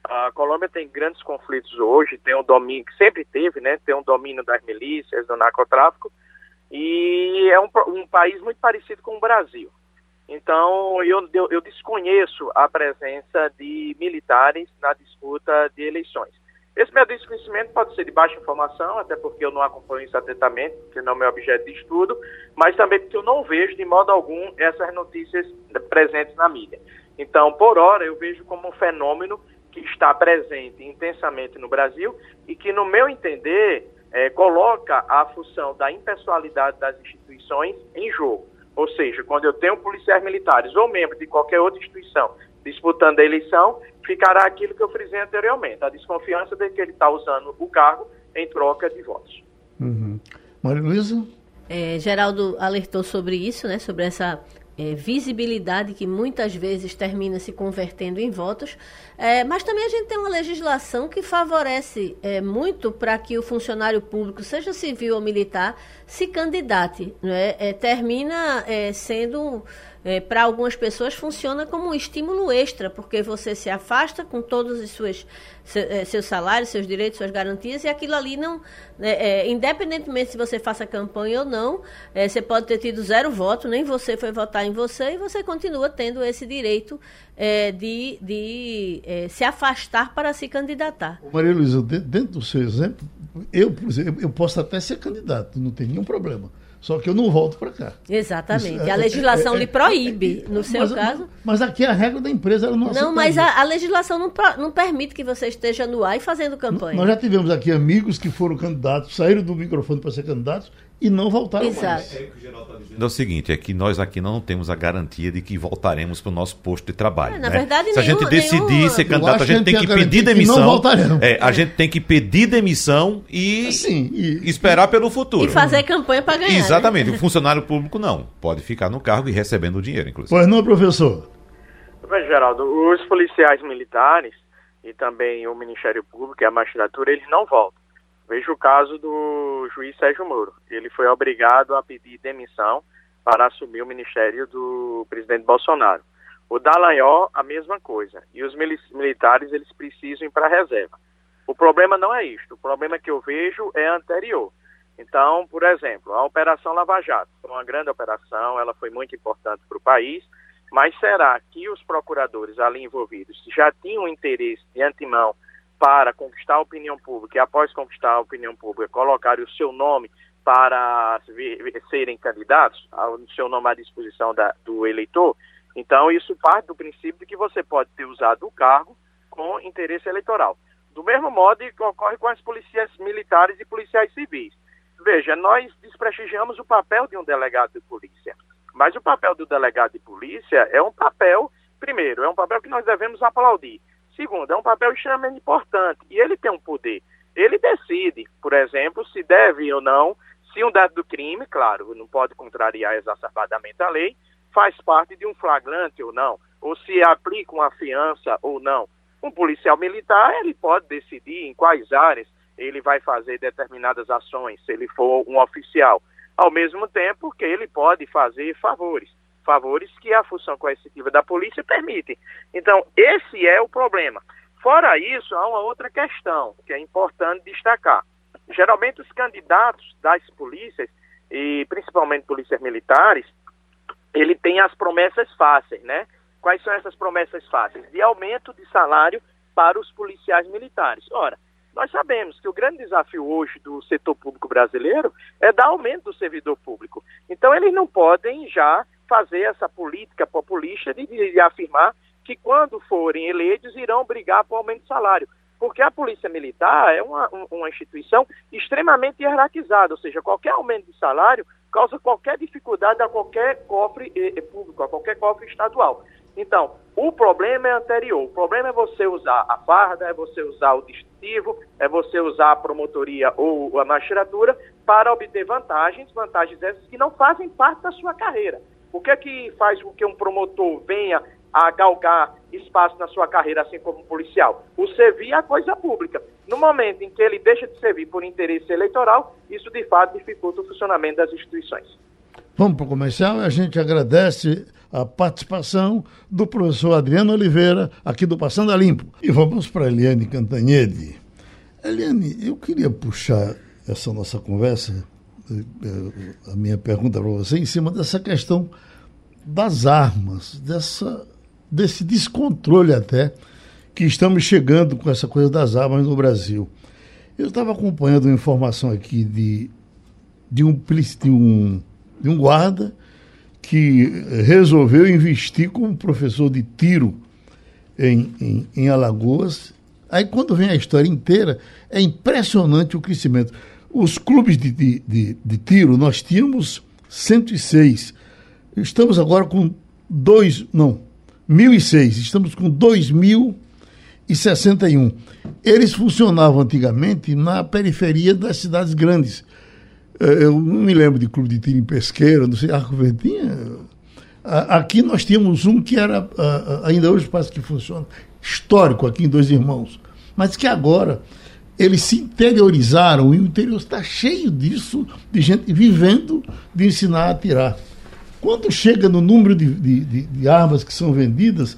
A Colômbia tem grandes conflitos hoje, tem um domínio, que sempre teve, né? Tem um domínio das milícias, do narcotráfico, e é um, um país muito parecido com o Brasil. Então, eu, eu, eu desconheço a presença de militares na disputa de eleições. Esse meu desconhecimento pode ser de baixa informação, até porque eu não acompanho isso atentamente, que não é meu objeto de estudo, mas também porque eu não vejo de modo algum essas notícias presentes na mídia. Então, por hora, eu vejo como um fenômeno que está presente intensamente no Brasil e que, no meu entender, é, coloca a função da impessoalidade das instituições em jogo. Ou seja, quando eu tenho policiais militares ou membros de qualquer outra instituição disputando a eleição, ficará aquilo que eu frisei anteriormente, a desconfiança de que ele está usando o cargo em troca de votos. Uhum. Maria Luísa? É, Geraldo alertou sobre isso, né, sobre essa é, visibilidade que muitas vezes termina se convertendo em votos, é, mas também a gente tem uma legislação que favorece é, muito para que o funcionário público, seja civil ou militar, se candidate. Né? É, termina é, sendo é, para algumas pessoas funciona como um estímulo extra, porque você se afasta com todos os suas, é, seus salários, seus direitos, suas garantias, e aquilo ali não. É, é, independentemente se você faça campanha ou não, é, você pode ter tido zero voto, nem você foi votar em você, e você continua tendo esse direito é, de, de se afastar para se candidatar. Maria Luísa, dentro do seu exemplo, eu, por exemplo, eu posso até ser candidato, não tem nenhum problema. Só que eu não volto para cá. Exatamente. Isso, a é, legislação é, é, lhe proíbe, no seu mas, caso. Mas aqui a regra da empresa ela não Não, mas a, a, legislação não, não permite que você esteja no ar e fazendo campanha. Nós já tivemos aqui amigos que foram candidatos, saíram do microfone para ser candidatos e não voltaram Exato. mais. É, é o seguinte, é que nós aqui não temos a garantia de que voltaremos para o nosso posto de trabalho. É, na né? verdade, Se a gente decidir nenhum... ser candidato, a gente tem que pedir demissão. É, a gente tem que pedir demissão e, Sim, e esperar pelo futuro. E fazer campanha para ganhar. Né? Exatamente. Né? O funcionário público não. Pode ficar no cargo e recebendo o dinheiro, inclusive. Pois não, professor? Bem, Geraldo, os policiais militares e também o Ministério Público e a magistratura, eles não voltam. Veja o caso do juiz Sérgio Moro. Ele foi obrigado a pedir demissão para assumir o ministério do presidente Bolsonaro. O Dallagnol, a mesma coisa. E os militares, eles precisam ir para a reserva. O problema não é isto. O problema que eu vejo é anterior. Então, por exemplo, a Operação Lava Jato foi uma grande operação, ela foi muito importante para o país, mas será que os procuradores ali envolvidos já tinham interesse de antemão para conquistar a opinião pública e após conquistar a opinião pública colocar o seu nome para serem candidatos, o seu nome à disposição da, do eleitor, então isso parte do princípio de que você pode ter usado o cargo com interesse eleitoral. Do mesmo modo que ocorre com as polícias militares e policiais civis. Veja, nós desprestigiamos o papel de um delegado de polícia, mas o papel do delegado de polícia é um papel, primeiro, é um papel que nós devemos aplaudir. Segundo, é um papel extremamente importante e ele tem um poder. Ele decide, por exemplo, se deve ou não, se um dado do crime, claro, não pode contrariar exacerbadamente a lei, faz parte de um flagrante ou não, ou se aplica uma fiança ou não. Um policial militar, ele pode decidir em quais áreas ele vai fazer determinadas ações, se ele for um oficial. Ao mesmo tempo que ele pode fazer favores favores que a função coercitiva da polícia permite. Então, esse é o problema. Fora isso, há uma outra questão que é importante destacar. Geralmente, os candidatos das polícias, e principalmente polícias militares, ele tem as promessas fáceis, né? Quais são essas promessas fáceis? De aumento de salário para os policiais militares. Ora, nós sabemos que o grande desafio hoje do setor público brasileiro é dar aumento do servidor público. Então, eles não podem já fazer essa política populista de, de afirmar que, quando forem eleitos, irão brigar por aumento de salário. Porque a Polícia Militar é uma, uma instituição extremamente hierarquizada, ou seja, qualquer aumento de salário causa qualquer dificuldade a qualquer cofre eh, eh, público, a qualquer cofre estadual. Então, o problema é anterior. O problema é você usar a farda, é você usar o distintivo, é você usar a promotoria ou a magistratura para obter vantagens, vantagens essas que não fazem parte da sua carreira. O que é que faz com que um promotor venha a galgar espaço na sua carreira, assim como policial? O servir à coisa pública. No momento em que ele deixa de servir por interesse eleitoral, isso de fato dificulta o funcionamento das instituições. Vamos para o comercial e a gente agradece a participação do professor Adriano Oliveira, aqui do Passando a Limpo. E vamos para a Eliane Cantanhede. Eliane, eu queria puxar essa nossa conversa, eh, eh, a minha pergunta para você, em cima dessa questão das armas, dessa, desse descontrole até que estamos chegando com essa coisa das armas no Brasil. Eu estava acompanhando uma informação aqui de, de, um, de, um, de um guarda que resolveu investir como professor de tiro em, em, em, Alagoas. Aí, quando vem a história inteira, é impressionante o crescimento. Os clubes de, de, de, de tiro, nós tínhamos 106. Estamos agora com dois, não, 1.006. Estamos com 2.061. Eles funcionavam antigamente na periferia das cidades grandes. É, eu não me lembro de clube de tiro em pesqueira, não sei, Arco Verdinha. Aqui nós tínhamos um que era, ainda hoje parece que funciona, histórico aqui em Dois Irmãos, mas que agora eles se interiorizaram e o interior está cheio disso, de gente vivendo de ensinar a atirar. Quando chega no número de, de, de, de armas que são vendidas,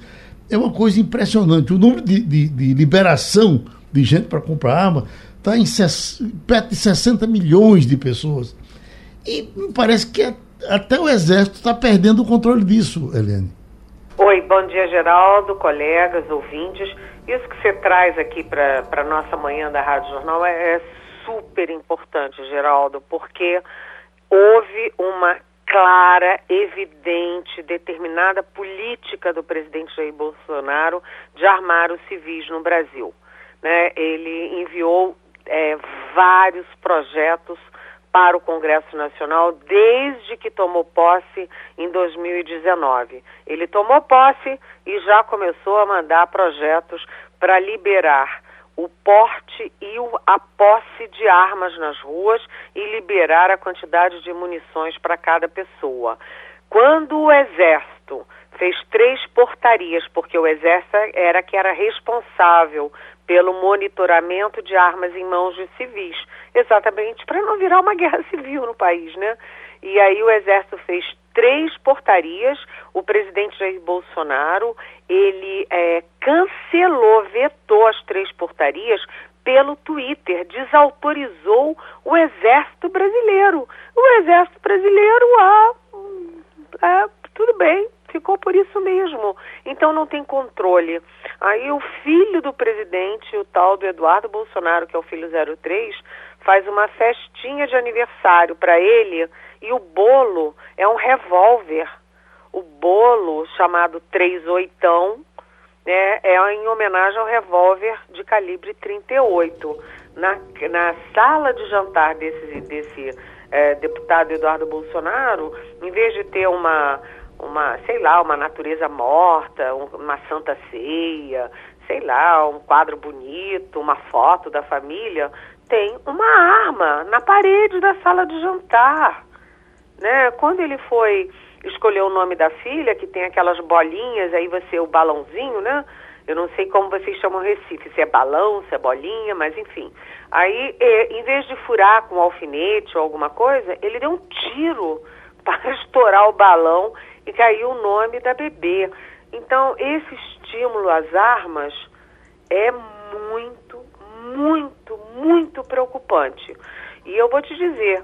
é uma coisa impressionante. O número de, de liberação de gente para comprar arma está em perto de 60 milhões de pessoas. E me parece que até o Exército está perdendo o controle disso, Helene. Oi, bom dia, Geraldo, colegas, ouvintes. Isso que você traz aqui para a nossa manhã da Rádio Jornal é, é super importante, Geraldo, porque houve uma clara, evidente, determinada política do presidente Jair Bolsonaro de armar os civis no Brasil. Né? Ele enviou é, vários projetos para o Congresso Nacional desde que tomou posse em 2019. Ele tomou posse e já começou a mandar projetos para liberar o porte e o, a posse de armas nas ruas e liberar a quantidade de munições para cada pessoa. Quando o Exército fez três portarias, porque o Exército era que era responsável pelo monitoramento de armas em mãos de civis, exatamente para não virar uma guerra civil no país, né? E aí o Exército fez três portarias, o presidente Jair Bolsonaro, ele é, cancelou, vetou as três portarias pelo Twitter, desautorizou o Exército Brasileiro. O Exército Brasileiro, ah, ah tudo bem, ficou por isso mesmo. Então não tem controle. Aí o filho do presidente, o tal do Eduardo Bolsonaro, que é o filho 03, faz uma festinha de aniversário para ele e o bolo é um revólver. O bolo chamado 38 né, é em homenagem ao revólver de calibre 38. Na, na sala de jantar desse, desse é, deputado Eduardo Bolsonaro, em vez de ter uma uma, sei lá, uma natureza morta, uma santa ceia, sei lá, um quadro bonito, uma foto da família, tem uma arma na parede da sala de jantar. Né? Quando ele foi escolher o nome da filha, que tem aquelas bolinhas, aí você, o balãozinho, né? Eu não sei como vocês chamam Recife, se é balão, se é bolinha, mas enfim. Aí, em vez de furar com um alfinete ou alguma coisa, ele deu um tiro para estourar o balão e caiu o nome da bebê. Então, esse estímulo às armas é muito, muito, muito preocupante. E eu vou te dizer,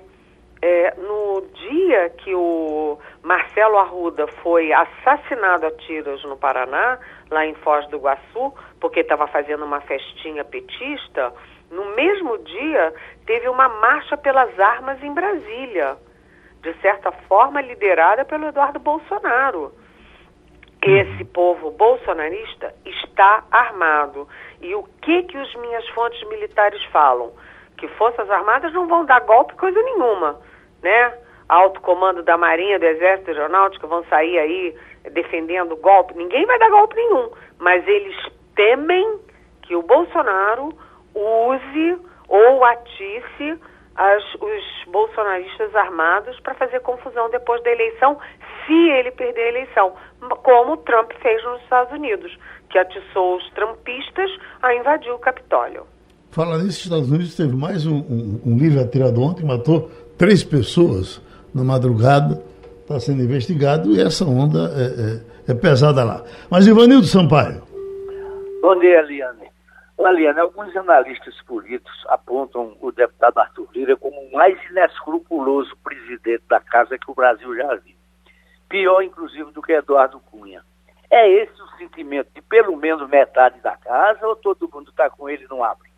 é, no dia que o Marcelo Arruda foi assassinado a tiros no Paraná, lá em Foz do Iguaçu, porque estava fazendo uma festinha petista, no mesmo dia teve uma marcha pelas armas em Brasília, de certa forma liderada pelo Eduardo Bolsonaro. Esse povo bolsonarista está armado. E o que que os minhas fontes militares falam? Que forças armadas não vão dar golpe coisa nenhuma, né? Alto comando da Marinha, do Exército, da Aeronáutica vão sair aí defendendo golpe. Ninguém vai dar golpe nenhum, mas eles temem que o Bolsonaro use ou atice as, os bolsonaristas armados para fazer confusão depois da eleição, se ele perder a eleição, como o Trump fez nos Estados Unidos, que atiçou os trumpistas a invadir o Capitólio. Fala nisso, os Estados Unidos teve mais um, um, um livre atirado ontem, matou três pessoas na madrugada, está sendo investigado e essa onda é, é, é pesada lá. Mas Ivanildo Sampaio. Bom dia, Eliane. Eliane, alguns analistas políticos apontam o deputado Arthur Lira como o mais inescrupuloso presidente da casa que o Brasil já viu. Pior, inclusive, do que Eduardo Cunha. É esse o sentimento de pelo menos metade da casa ou todo mundo está com ele não abre?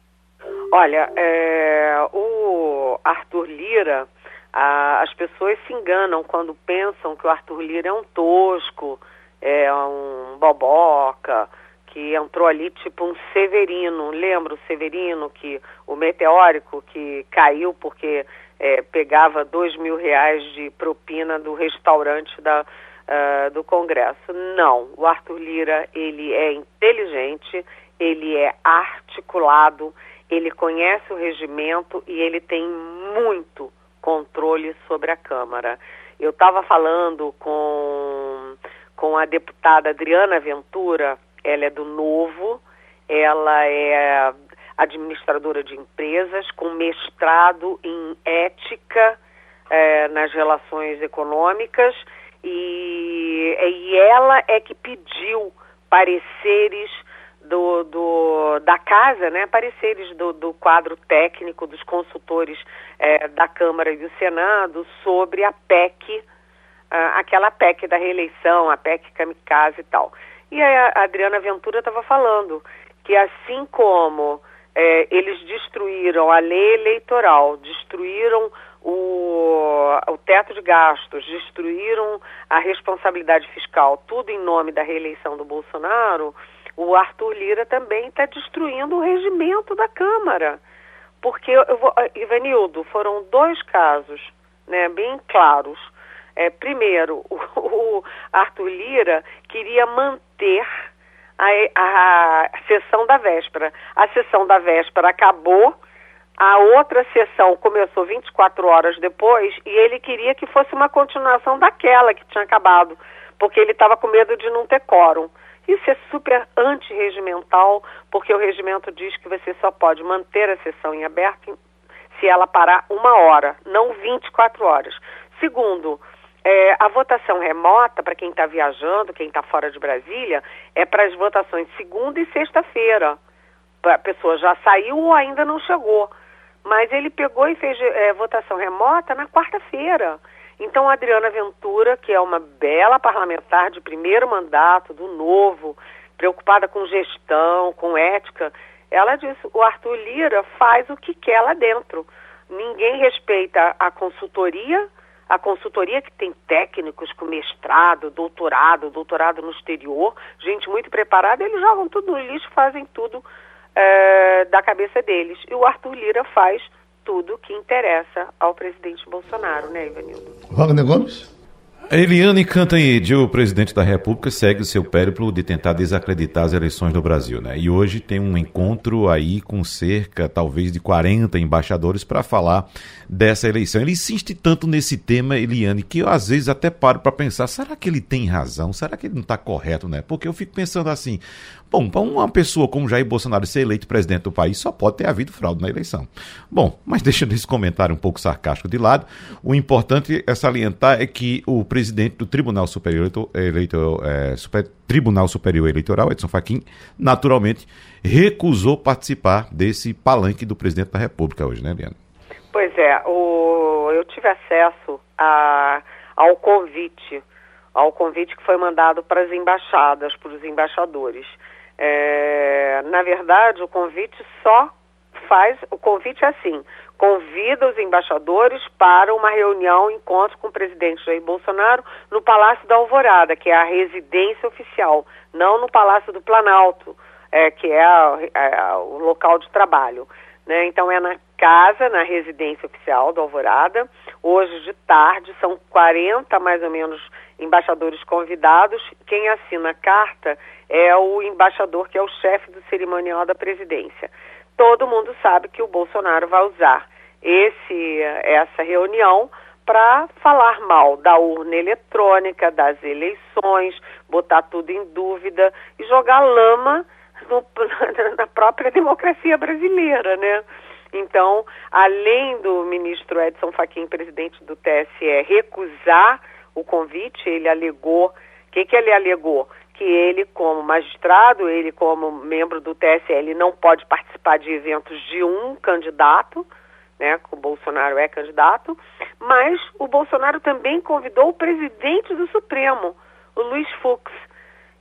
Olha, é, o Arthur Lira, a, as pessoas se enganam quando pensam que o Arthur Lira é um tosco, é um boboca, que entrou ali tipo um Severino. Lembra o Severino, que o meteórico que caiu porque é, pegava dois mil reais de propina do restaurante da, uh, do Congresso. Não, o Arthur Lira, ele é inteligente, ele é articulado, ele conhece o regimento e ele tem muito controle sobre a Câmara. Eu estava falando com, com a deputada Adriana Ventura, ela é do Novo, ela é administradora de empresas com mestrado em ética é, nas relações econômicas e, e ela é que pediu pareceres do, do, da casa, né, pareceres do, do quadro técnico dos consultores é, da Câmara e do Senado sobre a PEC, ah, aquela PEC da reeleição, a PEC kamikaze e tal. E a Adriana Ventura estava falando que assim como é, eles destruíram a lei eleitoral, destruíram o, o teto de gastos, destruíram a responsabilidade fiscal, tudo em nome da reeleição do Bolsonaro, o Arthur Lira também está destruindo o regimento da Câmara. Porque, eu vou, Ivanildo, foram dois casos né, bem claros. É, primeiro, o, o Arthur Lira queria manter a, a sessão da véspera. A sessão da véspera acabou, a outra sessão começou 24 horas depois e ele queria que fosse uma continuação daquela que tinha acabado, porque ele estava com medo de não ter quórum. Isso é super antirregimental, porque o regimento diz que você só pode manter a sessão em aberto se ela parar uma hora, não 24 horas. Segundo, é, a votação remota, para quem está viajando, quem está fora de Brasília, é para as votações segunda e sexta-feira. A pessoa já saiu ou ainda não chegou. Mas ele pegou e fez é, votação remota na quarta-feira. Então, a Adriana Ventura, que é uma bela parlamentar de primeiro mandato, do novo, preocupada com gestão, com ética, ela disse: o Arthur Lira faz o que quer lá dentro. Ninguém respeita a consultoria a consultoria que tem técnicos com mestrado, doutorado, doutorado no exterior, gente muito preparada, eles jogam tudo no lixo, fazem tudo é, da cabeça deles. E o Arthur Lira faz tudo que interessa ao presidente Bolsonaro, né, Ivanildo? Wagner Gomes? Eliane Cantanhede, o presidente da República, segue o seu périplo de tentar desacreditar as eleições no Brasil, né? E hoje tem um encontro aí com cerca, talvez, de 40 embaixadores para falar dessa eleição. Ele insiste tanto nesse tema, Eliane, que eu às vezes até paro para pensar: será que ele tem razão? Será que ele não está correto, né? Porque eu fico pensando assim: Bom, para uma pessoa como Jair Bolsonaro ser eleito presidente do país, só pode ter havido fraude na eleição. Bom, mas deixando esse comentário um pouco sarcástico de lado, o importante é salientar é que o presidente do Tribunal Superior, Eleito, é, Super, Tribunal Superior Eleitoral, Edson Fachin, naturalmente recusou participar desse palanque do presidente da República hoje, né, Liana? Pois é, o, eu tive acesso a, ao convite ao convite que foi mandado para as embaixadas, para os embaixadores. É, na verdade, o convite só faz. O convite é assim: convida os embaixadores para uma reunião, encontro com o presidente Jair Bolsonaro no Palácio da Alvorada, que é a residência oficial, não no Palácio do Planalto, é, que é, a, é o local de trabalho. Né? Então é na casa, na residência oficial do Alvorada. Hoje de tarde são 40 mais ou menos embaixadores convidados. Quem assina a carta é o embaixador que é o chefe do cerimonial da presidência. Todo mundo sabe que o Bolsonaro vai usar esse, essa reunião para falar mal da urna eletrônica, das eleições, botar tudo em dúvida e jogar lama no, na própria democracia brasileira, né? Então, além do ministro Edson Fachin, presidente do TSE, recusar o convite, ele alegou, o que, que ele alegou? Que ele, como magistrado, ele como membro do TSE, ele não pode participar de eventos de um candidato, né, o Bolsonaro é candidato, mas o Bolsonaro também convidou o presidente do Supremo, o Luiz Fux.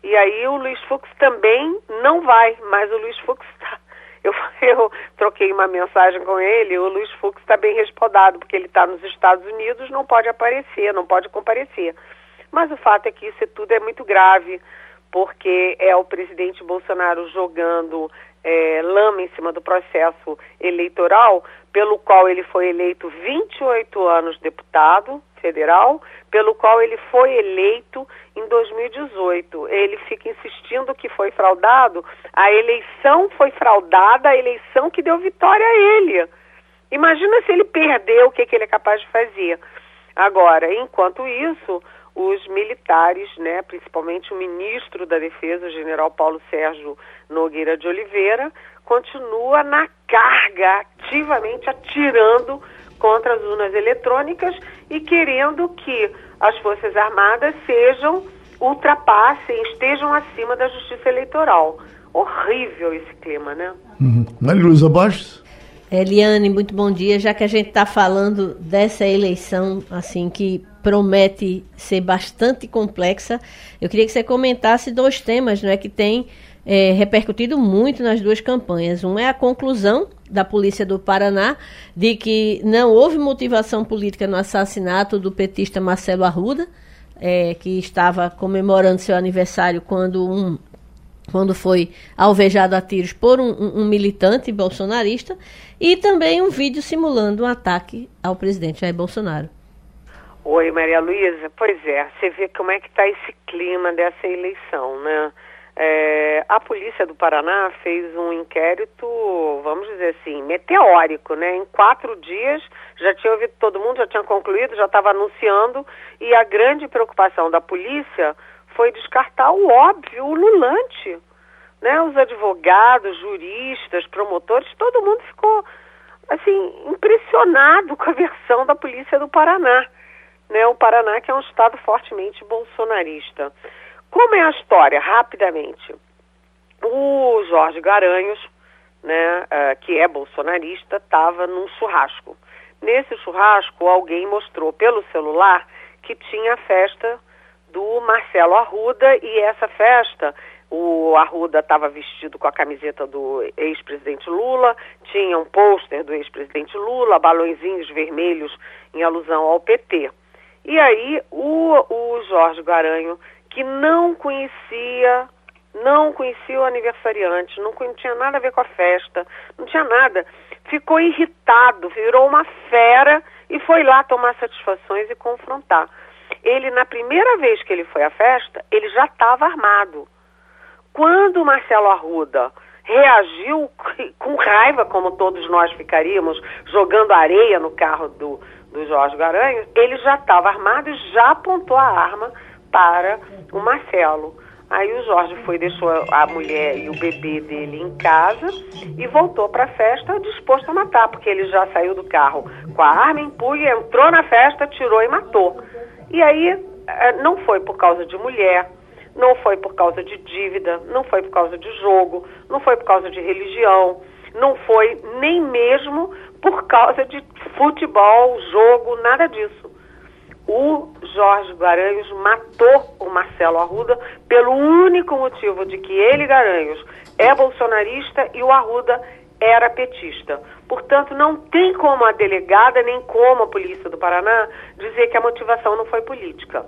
E aí o Luiz Fux também não vai, mas o Luiz Fux está eu, eu troquei uma mensagem com ele, o Luiz Fux está bem respaldado, porque ele está nos Estados Unidos, não pode aparecer, não pode comparecer. Mas o fato é que isso tudo é muito grave, porque é o presidente Bolsonaro jogando é, lama em cima do processo eleitoral, pelo qual ele foi eleito 28 anos deputado federal, pelo qual ele foi eleito em 2018. Ele fica insistindo que foi fraudado. A eleição foi fraudada, a eleição que deu vitória a ele. Imagina se ele perdeu, o que, que ele é capaz de fazer. Agora, enquanto isso, os militares, né, principalmente o ministro da Defesa, o general Paulo Sérgio Nogueira de Oliveira, continua na carga, ativamente atirando contra as urnas eletrônicas e querendo que as Forças Armadas sejam, ultrapassem, estejam acima da justiça eleitoral. Horrível esse clima, né? Uhum. Maria Luísa Bastos? Eliane, muito bom dia. Já que a gente está falando dessa eleição, assim, que promete ser bastante complexa. Eu queria que você comentasse dois temas né, que têm é, repercutido muito nas duas campanhas. Um é a conclusão da Polícia do Paraná de que não houve motivação política no assassinato do petista Marcelo Arruda, é, que estava comemorando seu aniversário quando um quando foi alvejado a tiros por um, um, um, militante bolsonarista, e também um vídeo simulando um ataque ao presidente Jair Bolsonaro. Oi, Maria Luísa. Pois é, você vê como é que está esse clima dessa eleição, né? É, a polícia do Paraná fez um inquérito, vamos dizer assim, meteórico, né? Em quatro dias já tinha ouvido todo mundo, já tinha concluído, já estava anunciando, e a grande preocupação da polícia foi descartar o óbvio, o lulante. Né? Os advogados, juristas, promotores, todo mundo ficou assim impressionado com a versão da polícia do Paraná né, o Paraná, que é um estado fortemente bolsonarista. Como é a história? Rapidamente. O Jorge Garanhos, né, uh, que é bolsonarista, estava num churrasco. Nesse churrasco, alguém mostrou pelo celular que tinha a festa do Marcelo Arruda e essa festa o Arruda estava vestido com a camiseta do ex-presidente Lula, tinha um pôster do ex-presidente Lula, balõezinhos vermelhos em alusão ao PT. E aí o, o Jorge Garanho, que não conhecia, não conhecia o aniversariante, não tinha nada a ver com a festa, não tinha nada, ficou irritado, virou uma fera e foi lá tomar satisfações e confrontar. Ele, na primeira vez que ele foi à festa, ele já estava armado. Quando o Marcelo Arruda reagiu com raiva, como todos nós ficaríamos, jogando areia no carro do, do Jorge Garanhos, ele já estava armado e já apontou a arma para o Marcelo. Aí o Jorge foi, deixou a mulher e o bebê dele em casa e voltou para a festa disposto a matar, porque ele já saiu do carro com a arma em punho, entrou na festa, tirou e matou. E aí eh, não foi por causa de mulher, não foi por causa de dívida, não foi por causa de jogo, não foi por causa de religião, não foi nem mesmo por causa de futebol, jogo, nada disso. O Jorge Garanhos matou o Marcelo Arruda pelo único motivo de que ele, Garanhos, é bolsonarista e o Arruda era petista. Portanto, não tem como a delegada nem como a polícia do Paraná dizer que a motivação não foi política.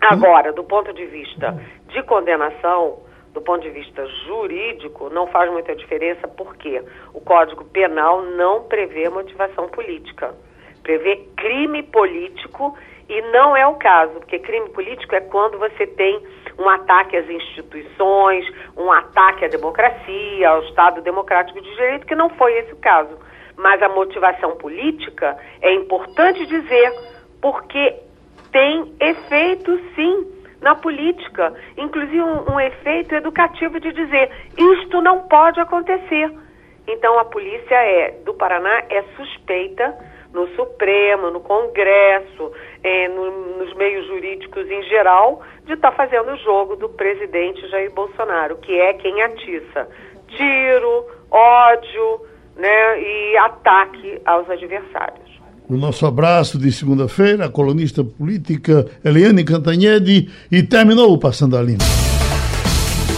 Agora, do ponto de vista de condenação, do ponto de vista jurídico, não faz muita diferença porque o Código Penal não prevê motivação política. Prevê crime político e não é o caso, porque crime político é quando você tem um ataque às instituições, um ataque à democracia, ao Estado democrático de direito, que não foi esse o caso. Mas a motivação política é importante dizer, porque tem efeito sim na política, inclusive um, um efeito educativo de dizer isto não pode acontecer. Então a polícia é do Paraná é suspeita no Supremo, no Congresso, é, no, nos meios jurídicos em geral, de estar tá fazendo o jogo do presidente Jair Bolsonaro, que é quem atiça tiro, ódio né, e ataque aos adversários. O nosso abraço de segunda-feira, a colunista política Eliane Cantanhede, e terminou o Passando a Limpo.